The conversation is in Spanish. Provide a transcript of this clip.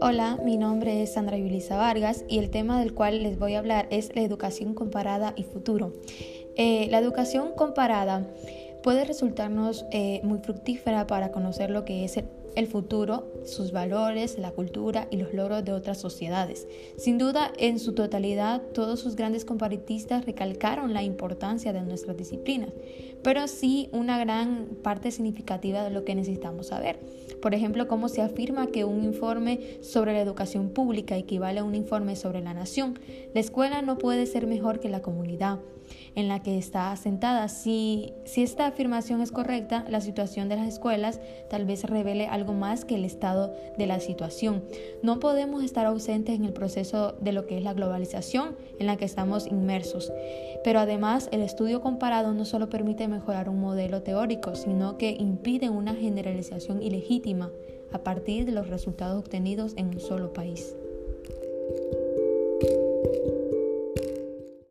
Hola, mi nombre es Sandra Yulisa Vargas y el tema del cual les voy a hablar es la educación comparada y futuro. Eh, la educación comparada puede resultarnos eh, muy fructífera para conocer lo que es el el futuro, sus valores, la cultura y los logros de otras sociedades. Sin duda, en su totalidad, todos sus grandes comparatistas recalcaron la importancia de nuestras disciplinas, pero sí una gran parte significativa de lo que necesitamos saber. Por ejemplo, cómo se afirma que un informe sobre la educación pública equivale a un informe sobre la nación. La escuela no puede ser mejor que la comunidad en la que está asentada. Si, si esta afirmación es correcta, la situación de las escuelas tal vez revele algo más que el estado de la situación. No podemos estar ausentes en el proceso de lo que es la globalización en la que estamos inmersos. Pero además, el estudio comparado no solo permite mejorar un modelo teórico, sino que impide una generalización ilegítima a partir de los resultados obtenidos en un solo país.